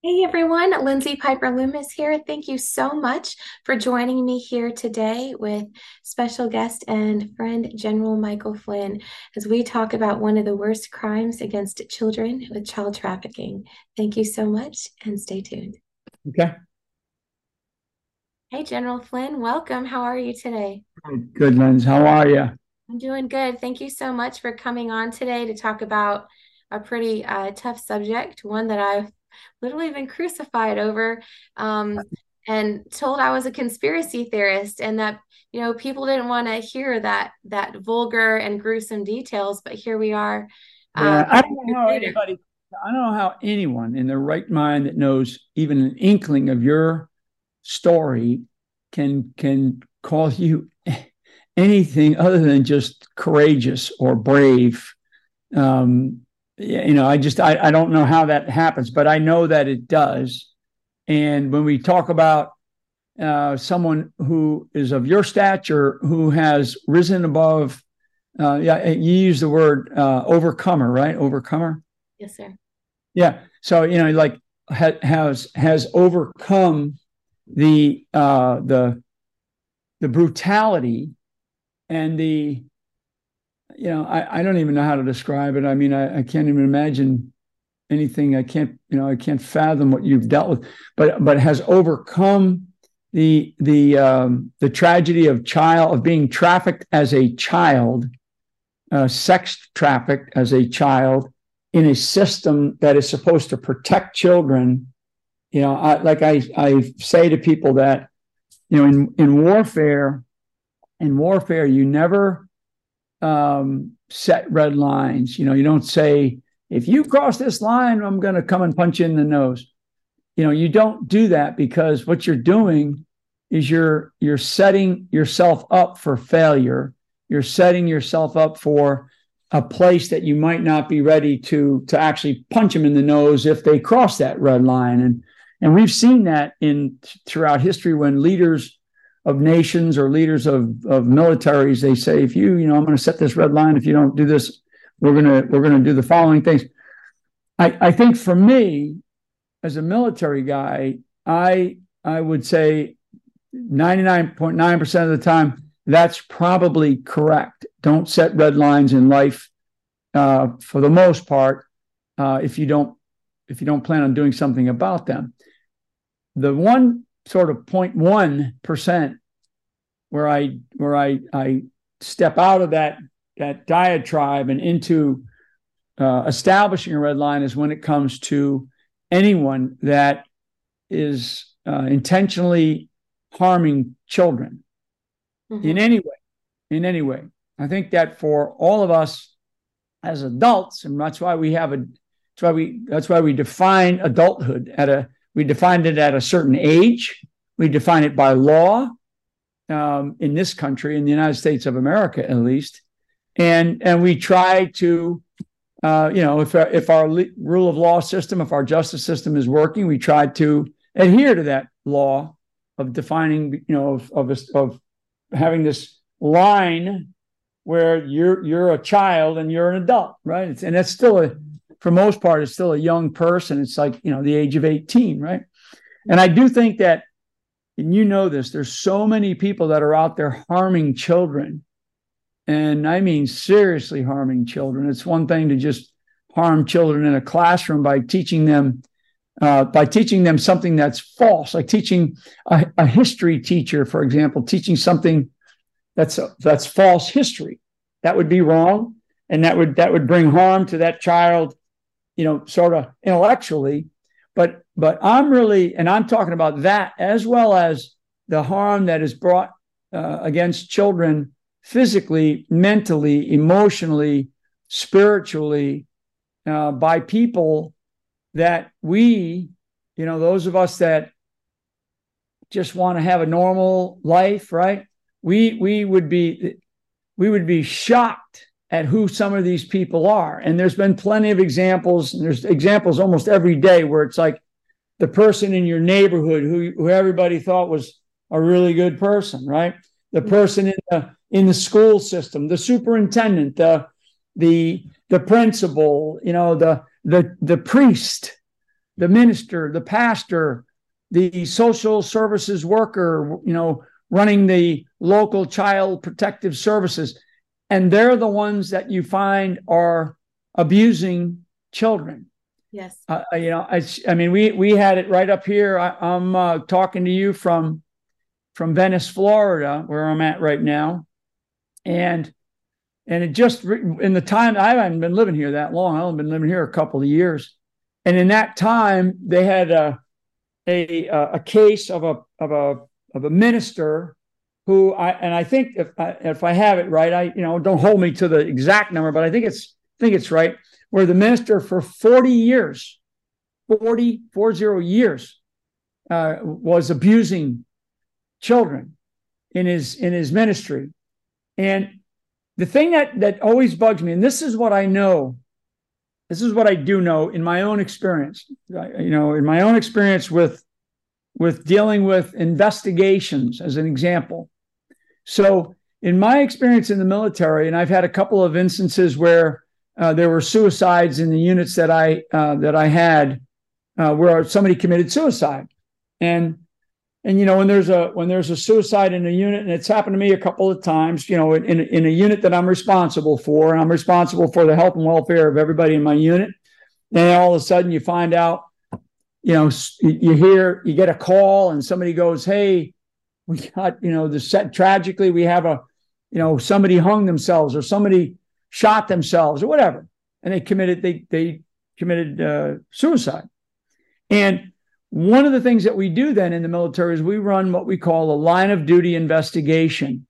Hey everyone, Lindsay Piper Loomis here. Thank you so much for joining me here today with special guest and friend General Michael Flynn as we talk about one of the worst crimes against children with child trafficking. Thank you so much and stay tuned. Okay. Hey General Flynn, welcome. How are you today? Good, Lens. How are you? I'm doing good. Thank you so much for coming on today to talk about a pretty uh, tough subject, one that I've literally been crucified over um, and told I was a conspiracy theorist and that you know people didn't want to hear that that vulgar and gruesome details, but here we are. Yeah, um, I don't know how anybody, I don't know how anyone in their right mind that knows even an inkling of your story can can call you anything other than just courageous or brave. Um, you know, I just I, I don't know how that happens, but I know that it does. And when we talk about uh, someone who is of your stature, who has risen above, uh, yeah, you use the word uh, overcomer, right? Overcomer. Yes, sir. Yeah. So you know, like ha- has has overcome the uh, the the brutality and the you know, I, I don't even know how to describe it. I mean, I, I can't even imagine anything. I can't, you know, I can't fathom what you've dealt with, but but has overcome the the um, the tragedy of child of being trafficked as a child, uh, sex trafficked as a child in a system that is supposed to protect children. You know, I, like I I say to people that, you know, in in warfare, in warfare, you never um, set red lines. You know, you don't say, if you cross this line, I'm going to come and punch you in the nose. You know, you don't do that because what you're doing is you're you're setting yourself up for failure. You're setting yourself up for a place that you might not be ready to to actually punch them in the nose if they cross that red line. And and we've seen that in throughout history when leaders of nations or leaders of, of militaries, they say, if you, you know, I'm going to set this red line. If you don't do this, we're going to, we're going to do the following things. I, I think for me, as a military guy, I, I would say 99.9% of the time, that's probably correct. Don't set red lines in life uh, for the most part uh, if you don't if you don't plan on doing something about them. The one sort of 0.1% where I where I I step out of that that diatribe and into uh, establishing a red line is when it comes to anyone that is uh, intentionally harming children mm-hmm. in any way in any way i think that for all of us as adults and that's why we have a that's why we that's why we define adulthood at a we defined it at a certain age. We define it by law um, in this country, in the United States of America, at least. And and we try to, uh, you know, if if our le- rule of law system, if our justice system is working, we try to adhere to that law of defining, you know, of of, of having this line where you're you're a child and you're an adult, right? It's, and that's still a for most part, it's still a young person. It's like, you know, the age of 18, right? And I do think that, and you know this, there's so many people that are out there harming children. And I mean, seriously harming children. It's one thing to just harm children in a classroom by teaching them uh, by teaching them something that's false, like teaching a, a, history teacher, for example, teaching something that's that's false history. That would be wrong, and that would that would bring harm to that child you know, sort of intellectually. But but I'm really, and I'm talking about that as well as the harm that is brought uh, against children physically, mentally, emotionally, spiritually uh, by people that we, you know, those of us that just want to have a normal life, right? We we would be we would be shocked at who some of these people are. And there's been plenty of examples, and there's examples almost every day where it's like the person in your neighborhood who, who everybody thought was a really good person, right? The mm-hmm. person in the in the school system, the superintendent, the the the principal, you know, the the the priest, the minister, the pastor, the social services worker, you know, running the local child protective services. And they're the ones that you find are abusing children. Yes. Uh, you know, I, I mean, we we had it right up here. I, am uh, talking to you from from Venice, Florida, where I'm at right now, and and it just in the time I haven't been living here that long. I've only been living here a couple of years, and in that time they had a a a case of a of a of a minister who I and I think if I, if I have it right, I you know don't hold me to the exact number, but I think it's I think it's right where the minister for 40 years, 40, 40 years, uh, was abusing children in his in his ministry. And the thing that that always bugs me, and this is what I know, this is what I do know in my own experience, you know, in my own experience with with dealing with investigations, as an example. So, in my experience in the military, and I've had a couple of instances where uh, there were suicides in the units that I uh, that I had, uh, where somebody committed suicide, and and you know when there's a when there's a suicide in a unit, and it's happened to me a couple of times, you know, in in a unit that I'm responsible for, and I'm responsible for the health and welfare of everybody in my unit, and all of a sudden you find out, you know, you hear you get a call, and somebody goes, "Hey, we got you know the set tragically we have a, you know, somebody hung themselves or somebody." shot themselves or whatever, and they committed they they committed uh, suicide. And one of the things that we do then in the military is we run what we call a line of duty investigation.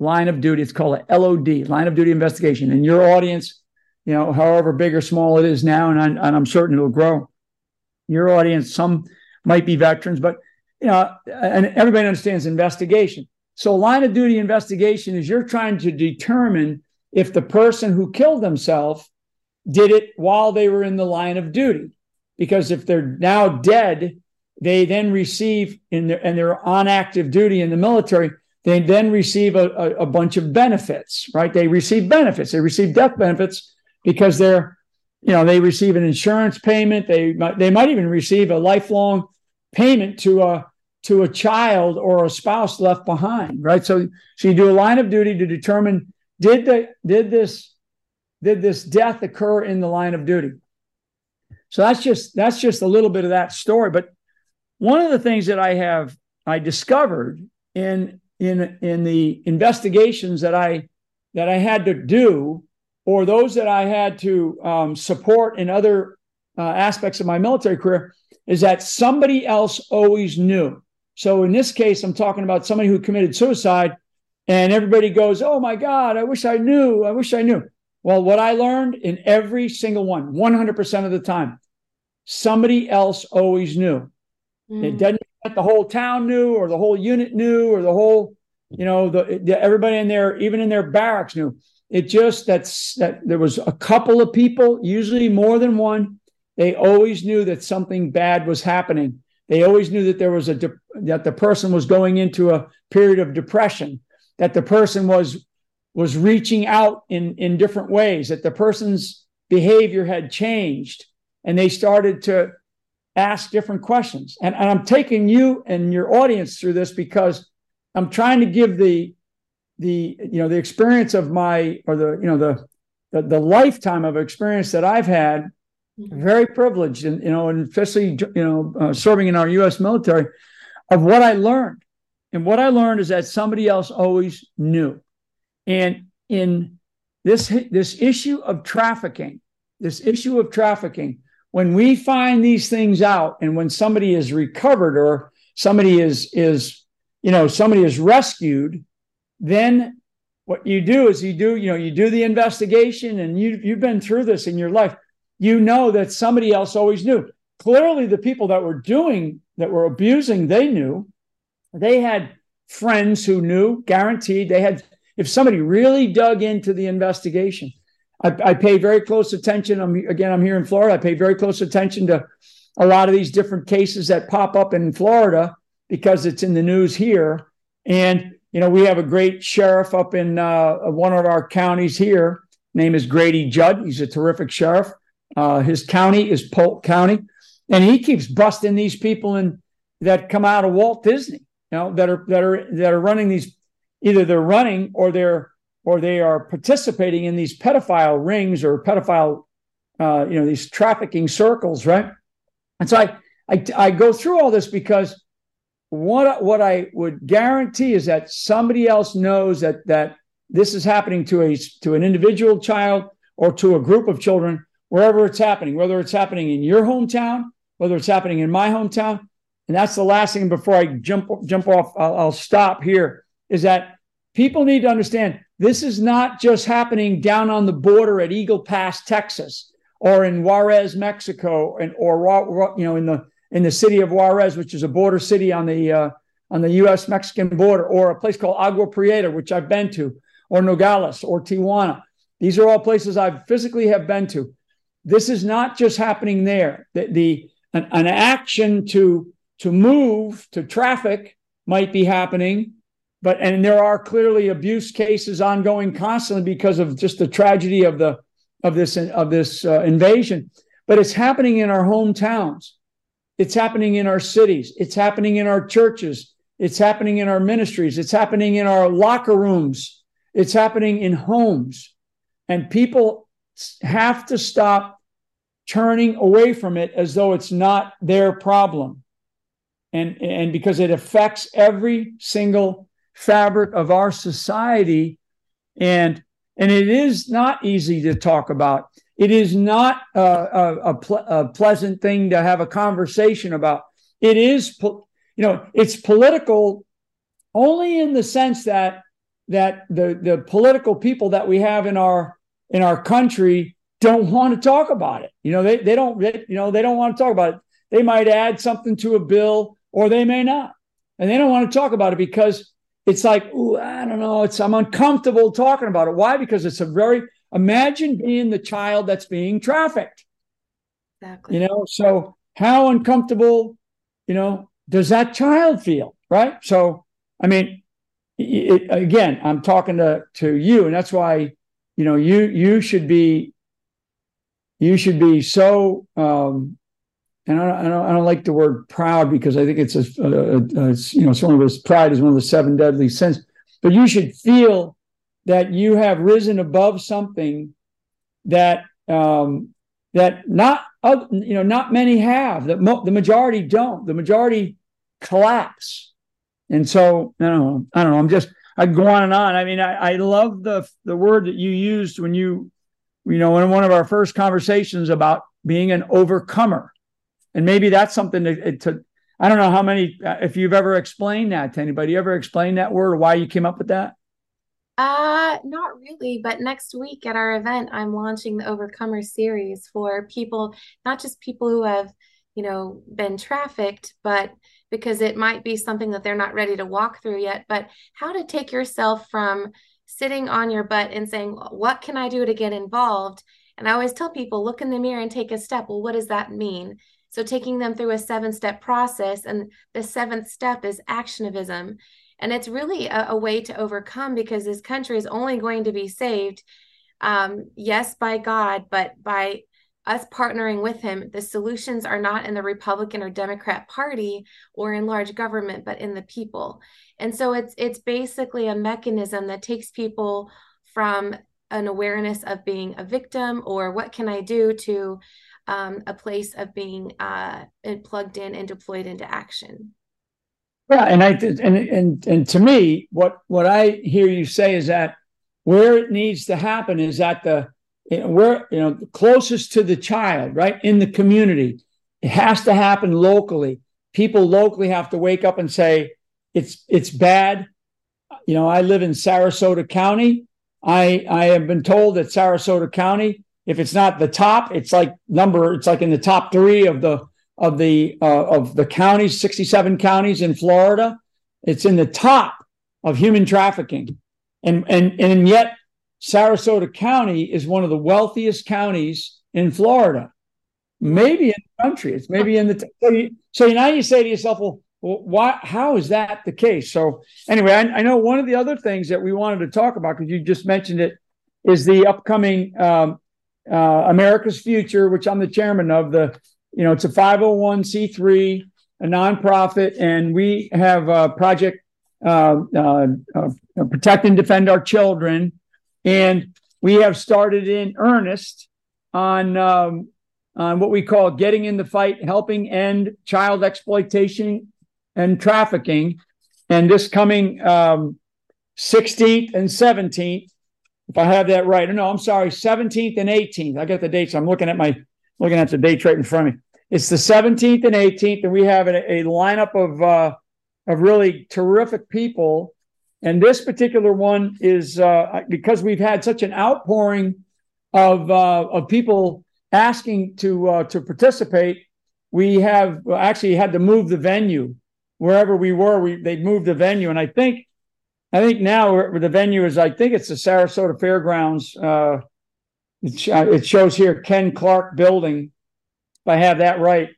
Line of duty, it's called a LOD, line of duty investigation. And your audience, you know, however big or small it is now, and, I, and I'm certain it'll grow. Your audience, some might be veterans, but you know, and everybody understands investigation. So, line of duty investigation is you're trying to determine if the person who killed themselves did it while they were in the line of duty. Because if they're now dead, they then receive in their, and they're on active duty in the military, they then receive a, a, a bunch of benefits, right? They receive benefits. They receive death benefits because they're, you know, they receive an insurance payment. They they might even receive a lifelong payment to a to a child or a spouse left behind, right? So so you do a line of duty to determine did the did this did this death occur in the line of duty? So that's just that's just a little bit of that story. But one of the things that I have I discovered in in in the investigations that I that I had to do, or those that I had to um, support in other uh, aspects of my military career, is that somebody else always knew. So in this case, I'm talking about somebody who committed suicide and everybody goes, Oh my God, I wish I knew. I wish I knew. Well, what I learned in every single one, 100% of the time, somebody else always knew. Mm. It doesn't that the whole town knew or the whole unit knew or the whole, you know, the, the everybody in there, even in their barracks knew. It just that's that there was a couple of people, usually more than one. They always knew that something bad was happening. They always knew that there was a de- that the person was going into a period of depression that the person was was reaching out in in different ways that the person's behavior had changed and they started to ask different questions and, and i'm taking you and your audience through this because i'm trying to give the the you know the experience of my or the you know the the, the lifetime of experience that i've had. Very privileged and you know and especially you know uh, serving in our us military of what i learned and what I learned is that somebody else always knew. And in this, this issue of trafficking, this issue of trafficking, when we find these things out and when somebody is recovered or somebody is, is you know, somebody is rescued, then what you do is you do, you know, you do the investigation and you, you've been through this in your life. You know that somebody else always knew. Clearly, the people that were doing, that were abusing, they knew they had friends who knew, guaranteed. They had, if somebody really dug into the investigation, I, I pay very close attention. I'm, again, I'm here in Florida. I pay very close attention to a lot of these different cases that pop up in Florida because it's in the news here. And, you know, we have a great sheriff up in uh, one of our counties here. Name is Grady Judd. He's a terrific sheriff. Uh, his county is Polk County. and he keeps busting these people in that come out of Walt Disney, you know, that are that are that are running these either they're running or they're or they are participating in these pedophile rings or pedophile uh, you know these trafficking circles, right? And so I, I I go through all this because what what I would guarantee is that somebody else knows that that this is happening to a to an individual child or to a group of children wherever it's happening, whether it's happening in your hometown, whether it's happening in my hometown. And that's the last thing before I jump jump off. I'll, I'll stop here. Is that people need to understand this is not just happening down on the border at Eagle Pass, Texas, or in Juarez, Mexico, and or you know in the in the city of Juarez, which is a border city on the uh, on the U.S. Mexican border, or a place called Agua Prieta, which I've been to, or Nogales, or Tijuana. These are all places I physically have been to. This is not just happening there. The, the an, an action to to move to traffic might be happening but and there are clearly abuse cases ongoing constantly because of just the tragedy of the of this of this uh, invasion. But it's happening in our hometowns. It's happening in our cities. It's happening in our churches. It's happening in our ministries. It's happening in our locker rooms. It's happening in homes. And people have to stop turning away from it as though it's not their problem. And and because it affects every single fabric of our society. And and it is not easy to talk about. It is not a, a, a, a pleasant thing to have a conversation about. It is you know it's political only in the sense that that the the political people that we have in our in our country don't want to talk about it you know they, they don't they, you know they don't want to talk about it they might add something to a bill or they may not and they don't want to talk about it because it's like, ooh, I don't know. It's I'm uncomfortable talking about it. Why? Because it's a very imagine being the child that's being trafficked. Exactly. You know, so how uncomfortable, you know, does that child feel? Right. So, I mean, it, again, I'm talking to to you, and that's why, you know, you you should be you should be so um, and I don't, I don't, I don't, like the word proud because I think it's a, a, a, you know, it's of pride is one of the seven deadly sins. But you should feel that you have risen above something that um, that not you know not many have. That mo- the majority don't. The majority collapse. And so I don't know. I don't know. I'm just I go on and on. I mean, I, I love the the word that you used when you you know in one of our first conversations about being an overcomer and maybe that's something to, to I don't know how many uh, if you've ever explained that to anybody. You ever explained that word or why you came up with that? Uh, not really, but next week at our event, I'm launching the Overcomer series for people, not just people who have, you know, been trafficked, but because it might be something that they're not ready to walk through yet, but how to take yourself from sitting on your butt and saying, What can I do to get involved? And I always tell people, look in the mirror and take a step. Well, what does that mean? So, taking them through a seven step process, and the seventh step is actionism. And it's really a, a, way to overcome because this country is only going to be saved, um, yes, by God, but by us partnering with Him. The solutions are not in the Republican or Democrat Party or in large government, but in the people. And so it's it's basically a mechanism that takes people from an awareness of being a victim or what can I do to um, a place of being uh, plugged in and deployed into action. Yeah, and I and and and to me, what what I hear you say is that where it needs to happen is at the where you know closest to the child, right in the community. It has to happen locally. People locally have to wake up and say it's it's bad. You know, I live in Sarasota County. I I have been told that Sarasota County if it's not the top, it's like number, it's like in the top three of the of the uh, of the counties, 67 counties in Florida. It's in the top of human trafficking. And and and yet Sarasota County is one of the wealthiest counties in Florida. Maybe in the country. It's maybe in the t- so, you, now you say to yourself, well, well, why how is that the case? So anyway, I, I know one of the other things that we wanted to talk about because you just mentioned it is the upcoming um, uh, America's Future, which I'm the chairman of the you know, it's a 501c3, a nonprofit, and we have a project uh, uh, uh, protect and defend our children. And we have started in earnest on um, on what we call getting in the fight, helping end child exploitation and trafficking. And this coming um, 16th and 17th, if I have that right. No, I'm sorry, 17th and 18th. I got the dates. I'm looking at my looking at the dates right in front of me. It's the 17th and 18th, and we have a, a lineup of uh, of really terrific people. And this particular one is uh, because we've had such an outpouring of uh, of people asking to uh, to participate. We have actually had to move the venue wherever we were. We they moved the venue, and I think I think now the venue is I think it's the Sarasota Fairgrounds. Uh, it, it shows here Ken Clark Building, if I have that right.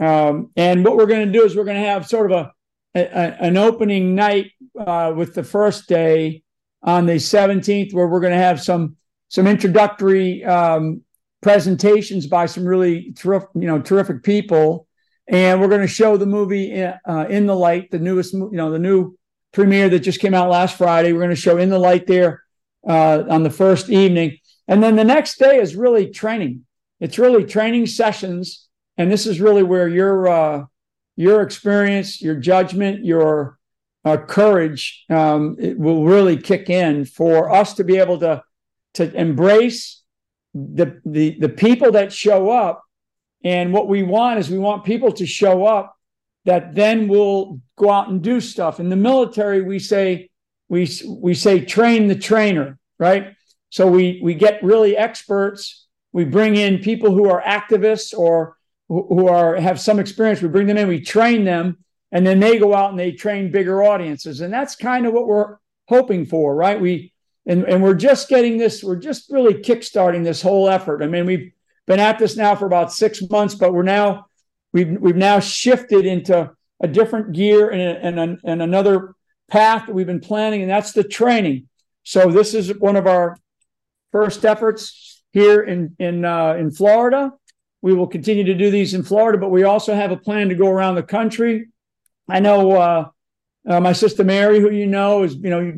Um, and what we're going to do is we're going to have sort of a a, an opening night uh, with the first day on the 17th, where we're going to have some some introductory um, presentations by some really you know, terrific people, and we're going to show the movie in, uh, in the light, the newest, you know, the new premiere that just came out last Friday. We're going to show in the light there uh, on the first evening, and then the next day is really training. It's really training sessions, and this is really where your uh, your experience, your judgment, your uh, courage um, will really kick in for us to be able to to embrace the, the the people that show up. And what we want is we want people to show up that then will go out and do stuff. In the military, we say we we say train the trainer, right? So we we get really experts. We bring in people who are activists or who are have some experience. We bring them in, we train them, and then they go out and they train bigger audiences. And that's kind of what we're hoping for, right? We and, and we're just getting this, we're just really kickstarting this whole effort. I mean, we've been at this now for about six months, but we're now we've we've now shifted into a different gear and, and, and, and another path that we've been planning, and that's the training. So this is one of our first efforts here in in uh, in Florida. We will continue to do these in Florida, but we also have a plan to go around the country. I know uh, uh, my sister Mary, who you know, is you know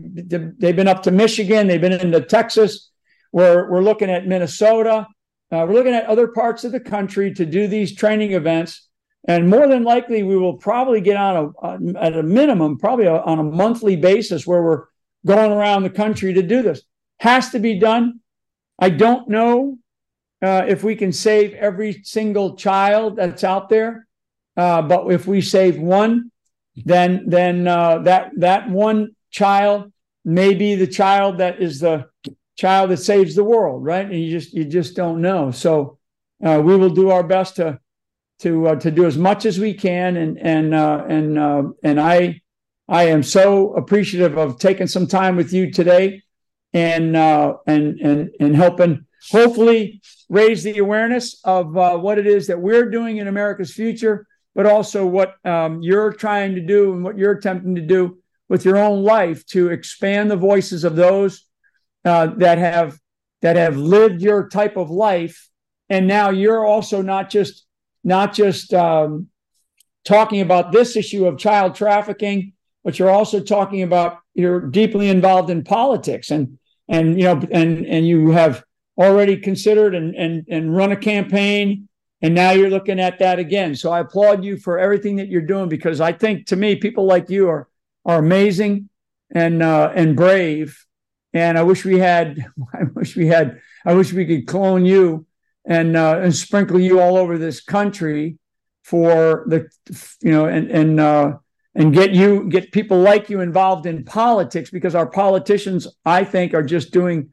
they've been up to Michigan, they've been into Texas. We're we're looking at Minnesota. Uh, we're looking at other parts of the country to do these training events, and more than likely, we will probably get on a at a minimum, probably a, on a monthly basis, where we're going around the country to do this. Has to be done. I don't know uh, if we can save every single child that's out there. Uh, but if we save one, then then uh, that that one child may be the child that is the child that saves the world, right? And you just you just don't know. So uh, we will do our best to to uh, to do as much as we can, and and uh, and and I I am so appreciative of taking some time with you today, and and and and helping hopefully raise the awareness of uh, what it is that we're doing in America's future, but also what um, you're trying to do and what you're attempting to do with your own life to expand the voices of those uh, that have that have lived your type of life, and now you're also not just not just um, talking about this issue of child trafficking, but you're also talking about you're deeply involved in politics. And and you know and and you have already considered and, and, and run a campaign. And now you're looking at that again. So I applaud you for everything that you're doing because I think to me, people like you are, are amazing and, uh, and brave. And I wish we had, I wish we had, I wish we could clone you and, uh, and sprinkle you all over this country for the, you know, and, and, uh, and get you, get people like you involved in politics because our politicians, I think, are just doing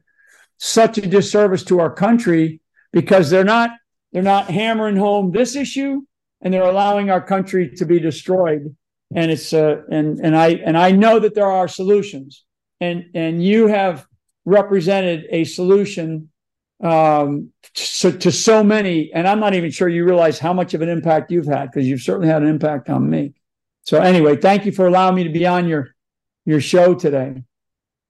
such a disservice to our country because they're not they're not hammering home this issue and they're allowing our country to be destroyed and it's uh, and and I and I know that there are solutions and and you have represented a solution um, so, to so many and I'm not even sure you realize how much of an impact you've had because you've certainly had an impact on me. So anyway, thank you for allowing me to be on your your show today.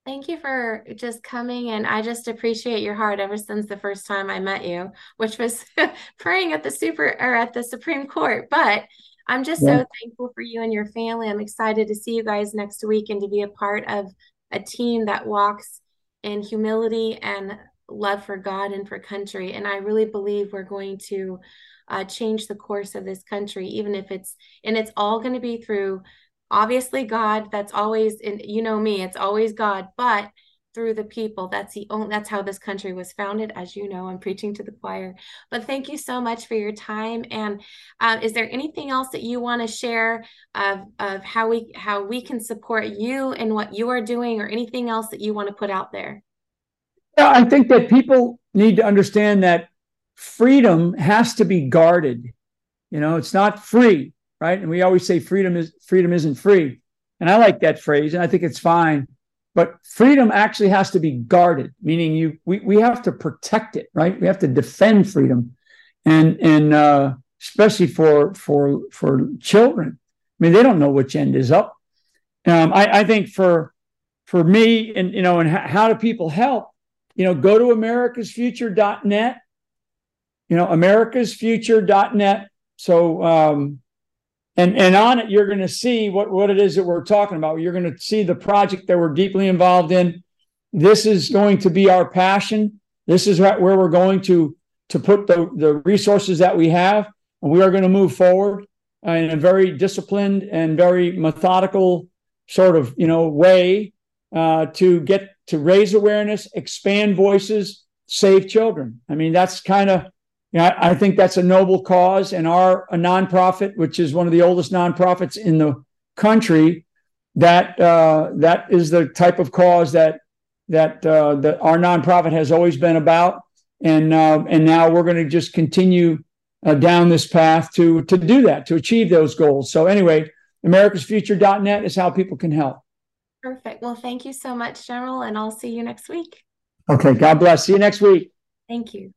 Thank you for just coming, and I just appreciate your heart ever since the first time I met you, which was praying at the super or at the Supreme Court. But I'm just Yeah. so thankful for you and your family. I'm excited to see you guys next week and to be a part of a team that walks in humility and love for God and for country. And I really believe we're going to uh, change the course of this country, even if it's and it's all going to be through obviously God. That's always and you know me, it's always God, but through the people. That's the only that's how this country was founded. As you know, I'm preaching to the choir. But thank you so much for your time. And uh, is there anything else that you want to share of of how we how we can support you and what you are doing, or anything else that you want to put out there? Yeah, I think that people need to understand that freedom has to be guarded. You know, it's not free, right? And we always say freedom is freedom isn't free. And I like that phrase, and I think it's fine. But freedom actually has to be guarded, meaning you we, we have to protect it, right? We have to defend freedom. And and uh, especially for for for children. I mean, they don't know which end is up. Um, I, I think for for me, and you know, and how do people help? You know, go to americasfuture.net, you know, americasfuture.net. So um, and and on it you're going to see what what it is that we're talking about. You're going to see the project that we're deeply involved in. This is going to be our passion. This is where we're going to to put the the resources that we have and we are going to move forward in a very disciplined and very methodical sort of you know way uh, to get to raise awareness expand voices save children. I mean that's kind of yeah, I think that's a noble cause, and our a nonprofit, which is one of the oldest nonprofits in the country, that uh, that is the type of cause that that uh, that our nonprofit has always been about, and uh, and now we're going to just continue uh, down this path to to do that to achieve those goals. So anyway, americasfuture.net is how people can help. Perfect. Well, thank you so much, General, and I'll see you next week. Okay, God bless. See you next week. Thank you.